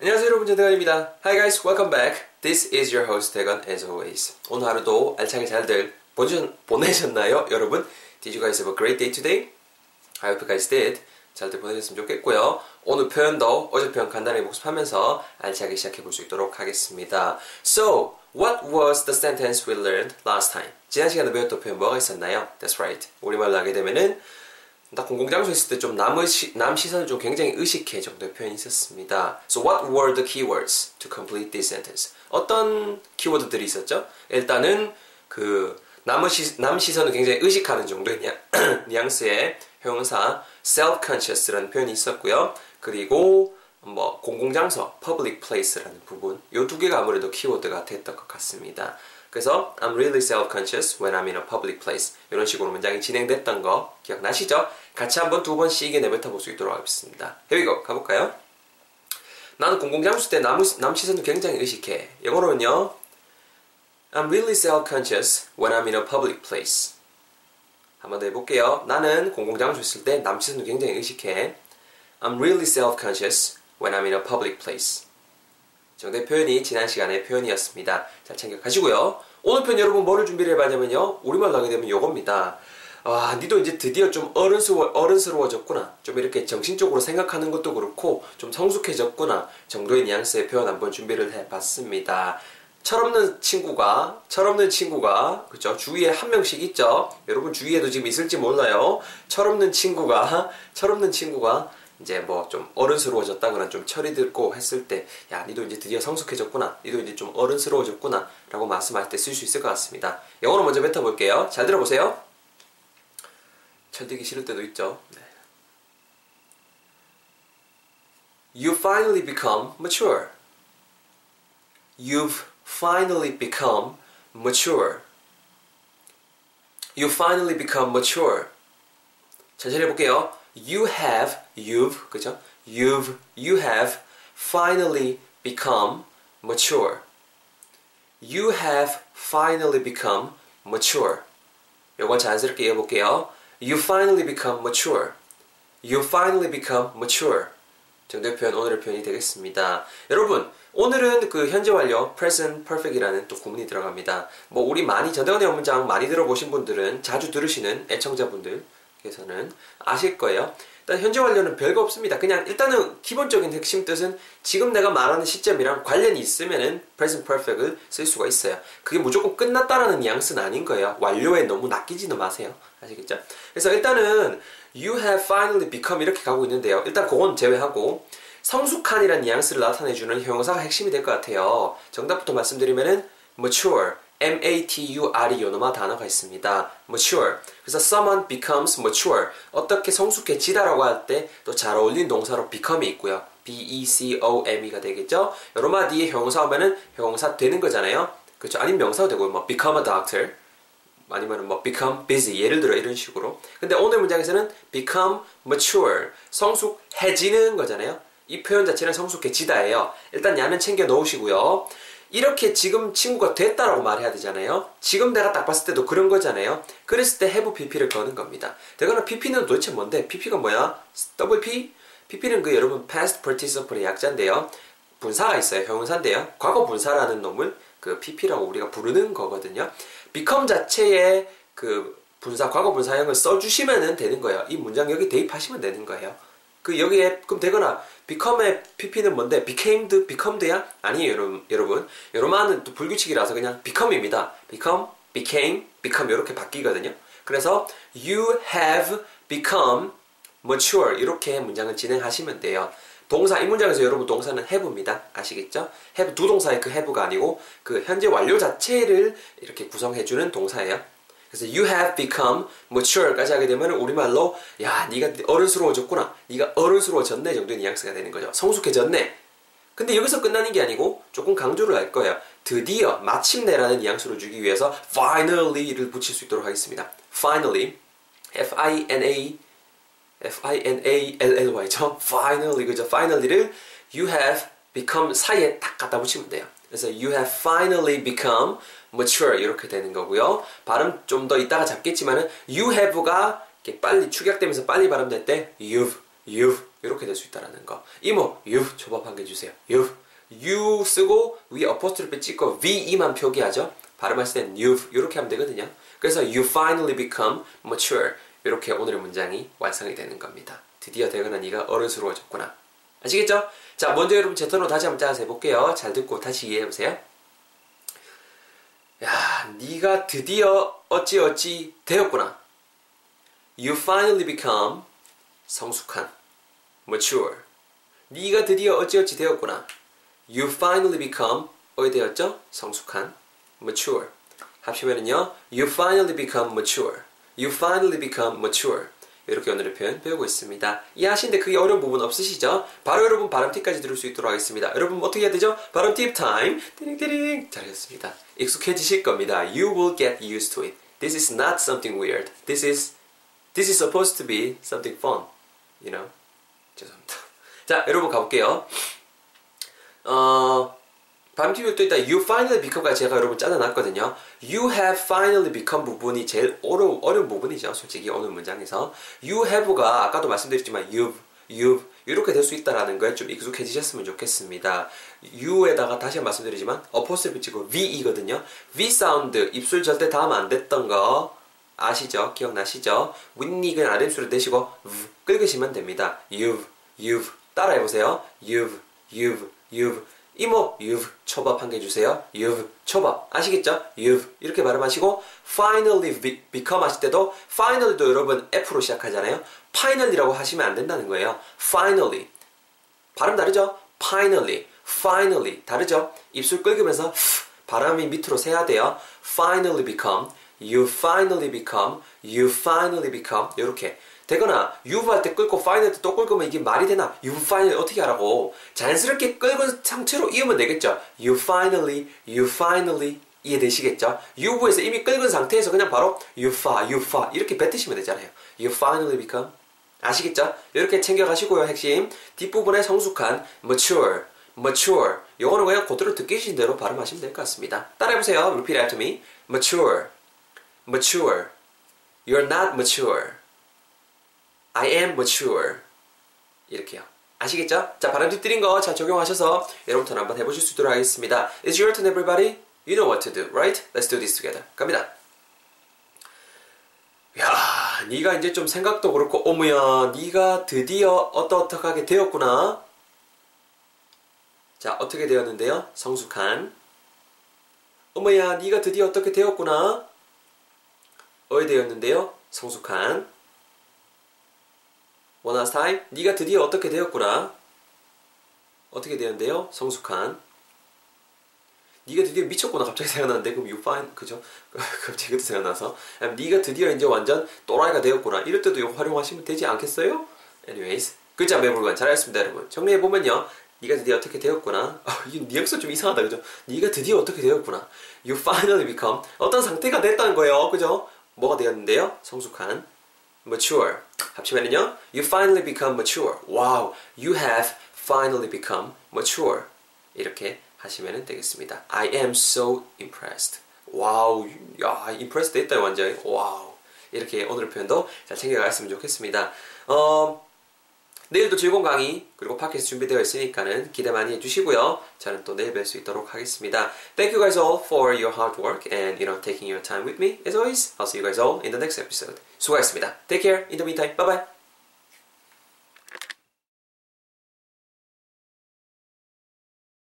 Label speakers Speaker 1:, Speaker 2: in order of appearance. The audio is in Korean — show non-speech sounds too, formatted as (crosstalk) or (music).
Speaker 1: 안녕하세요 여러분 전대건입니다. Hi guys, welcome back. This is your host 대건 as always. 오늘 하루도 알차게 잘들 보내셨나요 여러분? Did you guys have a great day today? I hope you guys did. 잘들 보내셨으면 좋겠고요. 오늘 표현도 어제 표현 간단히 복습하면서 알차게 시작해 볼 수 있도록 하겠습니다. So, what was the sentence we learned last time? 지난 시간에 배웠던 표현 뭐가 있었나요? That's right. 우리말로 하게 되면은 나 공공장소 있을 때 좀 남, 남 시선을 좀 굉장히 의식해 정도의 표현이 있었습니다. So what were the keywords to complete this sentence? 어떤 키워드들이 있었죠? 일단은 그 남, 시, 남 시선을 굉장히 의식하는 정도의 (clears throat) 뉘앙 스의 형용사 self-conscious라는 표현이 있었고요. 그리고 뭐 공공장소 public place라는 부분 이 두 개가 아무래도 키워드가 됐던 것 같습니다. 그래서 I'm really self-conscious when I'm in a public place 이런 식으로 문장이 진행됐던 거 기억나시죠? 같이 한번 두 번씩 내뱉어 볼 수 있도록 하겠습니다. Here. 가볼까요? 나는 공공장소 때 남, 남 시선을 굉장히 의식해. 영어로는요. I'm really self-conscious when I'm in a public place. 한번 더 해볼게요. 나는 공공장소 있을 때 남 시선을 굉장히 의식해. I'm really self-conscious when I'm in a public place. 정도의 표현이 지난 시간의 표현이었습니다. 잘 챙겨가시고요. 오늘 편 여러분 뭐를 준비를 해봤냐면요. 우리말로 하게 되면 요겁니다. 아, 니도 이제 드디어 좀 어른스러워, 어른스러워졌구나. 좀 이렇게 정신적으로 생각하는 것도 그렇고, 좀 성숙해졌구나. 정도의 뉘앙스의 표현 한번 준비를 해봤습니다. 철없는 친구가, 철없는 친구가, 그죠? 주위에 한 명씩 있죠? 여러분 주위에도 지금 있을지 몰라요. 철없는 친구가, 철없는 친구가, 이제 뭐 좀 어른스러워졌다거나 좀 철이 들고 했을 때, 야, 니도 이제 드디어 성숙해졌구나. 니도 이제 좀 어른스러워졌구나. 라고 말씀할 때 쓸 수 있을 것 같습니다. 영어로 먼저 뱉어볼게요. 잘 들어보세요. 철들기 싫을 때도 있죠. 네. You finally become mature. You've finally become mature. You finally become mature. 천천히 해볼게요. You have, you've, 그죠? You've, you have finally become mature. You have finally become mature. 요건 자연스럽게 이어볼게요. You finally become mature. You finally become mature. 정도의 표현, 오늘의 표현이 되겠습니다. 여러분, 오늘은 그 현재 완료 present perfect이라는 또 구문이 들어갑니다. 뭐 우리 많이 전대원의 문장 많이 들어보신 분들은 자주 들으시는 애청자분들 께서는 아실 거예요. 일단 현재 완료는 별거 없습니다. 그냥 일단은 기본적인 핵심 뜻은 지금 내가 말하는 시점이랑 관련이 있으면은 present perfect을 쓸 수가 있어요. 그게 무조건 끝났다라는 뉘앙스는 아닌 거예요. 완료에 너무 낚이지는 마세요. 아시겠죠? 그래서 일단은 you have finally become 이렇게 가고 있는데요. 일단 그건 제외하고 성숙한이라는 뉘앙스를 나타내주는 형용사가 핵심이 될 것 같아요. 정답부터 말씀드리면은 mature, M-A-T-U-R-E 요놈아 단어가 있습니다. mature. 그래서 someone becomes mature. 어떻게 성숙해지다라고 할 때 또 잘 어울리는 동사로 become이 있고요. B-E-C-O-M-E가 되겠죠? 여러 마디의 형용사 하면은 형용사 되는 거잖아요. 그렇죠? 아니면 명사도 되고요. 뭐 become a doctor. 아니면 뭐 become busy 예를 들어 이런 식으로 근데 오늘 문장에서는 become mature 성숙해지는 거잖아요 이 표현 자체는 성숙해지다예요. 일단 야는 챙겨 넣으시고요. 이렇게 지금 친구가 됐다라고 말해야 되잖아요. 지금 내가 딱 봤을 때도 그런 거잖아요. 그랬을 때 have pp를 거는 겁니다. 되거나 pp는 도대체 뭔데? pp가 뭐야? WP? pp는 그 여러분 past participle의 약자인데요. 분사가 있어요. 형용사인데요. 과거 분사라는 놈을 그 pp라고 우리가 부르는 거거든요. become 자체의 그 분사, 과거 분사형을 써주시면 되는 거예요. 이 문장 여기 대입하시면 되는 거예요. 그 여기에 그럼 되거나 become의 pp는 뭔데? becamed, becomed야? 아니에요, 여러분. 여러분. 여러분은 또 불규칙이라서 그냥 become입니다. become, became, become 이렇게 바뀌거든요. 그래서 you have become mature 이렇게 문장을 진행하시면 돼요. 동사 이 문장에서 여러분 동사는 have입니다. 아시겠죠? have 두 동사의 그 have가 아니고 그 현재 완료 자체를 이렇게 구성해주는 동사예요. 그래서 you have become mature까지 하게 되면 우리말로 야 네가 어른스러워졌구나. 네가 어른스러워졌네. 정도의 뉘앙스가 되는 거죠. 성숙해졌네. 근데 여기서 끝나는 게 아니고 조금 강조를 할 거예요. 드디어 마침내라는 뉘앙스를 주기 위해서 finally를 붙일 수 있도록 하겠습니다. finally F-I-N-A F-I-N-A-L-L-Y죠. finally 그죠? finally를 you have become 사이에 딱 갖다 붙이면 돼요 그래서 you have finally become mature 이렇게 되는 거고요. 발음 좀 더 이따가 잡겠지만은 you have가 이렇게 빨리 축약되면서 빨리 발음될 때 you've you've 이렇게 될 수 있다라는 거. 이모, you've 초밥 한 개 주세요. you've. you 쓰고 위에 어퍼스트로피 찍고 ve만 표기하죠. 발음하실 땐 you've 이렇게 하면 되거든요. 그래서 you finally become mature. 이렇게 오늘의 문장이 완성이 되는 겁니다. 드디어 되거나 네가 어른스러워졌구나. 아시겠죠? 자, 먼저 여러분 제 턴으로 다시 한번 짜서 해볼게요. 잘 듣고 다시 이해해보세요. 야, 네가 드디어 어찌어찌 되었구나. You finally become 성숙한, mature. 네가 드디어 어찌어찌 되었구나. You finally become 어디 되었죠? 성숙한, mature. 합치면은요, you finally become mature. You finally become mature. 이렇게 오늘의 표현 배우고 있습니다. 이해하시는데 그게 어려운 부분 없으시죠? 바로 여러분 발음 팁까지 들을 수 있도록 하겠습니다. 여러분 어떻게 해야 되죠? 발음 팁 타임. 띠링띠링. 잘하셨습니다. 익숙해지실 겁니다. You will get used to it. This is not something weird. This is this is supposed to be something fun. You know? 죄송합니다. 자, 여러분 가볼게요. 어, 밤티뷰 또 있다. You finally become가 제가 여러분 짜놔놨거든요. You have finally become 부분이 제일 어려, 어려운 부분이죠. 솔직히 오늘 문장에서. You have가 아까도 말씀드렸지만 you've, you've 이렇게 될 수 있다라는 거에 좀 익숙해지셨으면 좋겠습니다. U에다가 다시 말씀드리지만 어퍼스를 붙이고 V이거든요. V 사운드 입술 절대 닿으면 안 됐던 거 아시죠? 기억나시죠? 윗닉은 아랫술을 대시고 V 긁으시면 됩니다. You've, you've 따라해보세요. You've, you've, you've 이모, you've 초밥 한 개 주세요. you've 초밥 아시겠죠? you've 이렇게 발음하시고 finally be, become 하실 때도 finally도 여러분 F로 시작하잖아요. finally라고 하시면 안 된다는 거예요. finally 발음 다르죠? finally, finally 다르죠? 입술 긁으면서 바람이 밑으로 새야 돼요. finally become, you finally become, you finally become 이렇게 되거나 때 끌고 때또 끌고면 이게 말이 되나? you finally 어떻게 하라고 자연스럽게 끌은 상태로 이으면 되겠죠. you finally, you finally 이해되시겠죠? you've에서 이미 끌은 상태에서 그냥 바로 you fa, you fa 이렇게 뱉으시면 되잖아요. you finally become 아시겠죠? 이렇게 챙겨가시고요. 핵심 뒷부분에 성숙한 mature, mature 요거는 그냥 그대로 듣기신 대로 발음하시면 될 것 같습니다. 따라해보세요. Repeat after me. mature, mature. You're not mature. I am mature. 이렇게요. 아시겠죠? 자, 발음 뒤뜨린 거 잘 적용하셔서 여러분부터 한번 해보실 수 있도록 하겠습니다. It's your turn, everybody. You know what to do, right? Let's do this together. 갑니다. 야, 네가 이제 좀 생각도 그렇고, 어머야, 네가 드디어 어떠어떡하게 되었구나. 자, 어떻게 되었는데요? 성숙한. 어머야, 네가 드디어 어떻게 되었구나. 어이 되었는데요? 성숙한. Time. 네가 드디어 어떻게 되었구나. 어떻게 되었는데요? 성숙한. 네가 드디어 미쳤구나 갑자기 생각나는데 그럼 you find 그죠? (laughs) 갑자기 그것도 생각나서 네가 드디어 이제 완전 또라이가 되었구나 이럴 때도 이거 활용하시면 되지 않겠어요? Anyways 글자 매물관 잘하셨습니다 여러분 정리해보면요 네가 드디어 어떻게 되었구나 (laughs) 아, 이 뉘앙스 좀 이상하다 그죠? 네가 드디어 어떻게 되었구나 You finally become 어떤 상태가 됐다는 거예요 그죠? 뭐가 되었는데요? 성숙한 mature 합치면은요 You finally become mature Wow You have finally become mature 이렇게 하시면 되겠습니다. I am so impressed. 와우, 야, impressed 됐다 완전. 와우. 이렇게 오늘 표현도 잘 챙겨갔으면 좋겠습니다. 어, 내일도 즐거운 강의 그리고 팟캐스트 준비되어 있으니까는 기대 많이 해주시고요. 저는 또 내일 뵐 수 있도록 하겠습니다. Thank you guys all for your hard work and you know taking your time with me. As always, I'll see you guys all in the next episode. 수고하셨습니다. Take care. In the meantime, bye bye.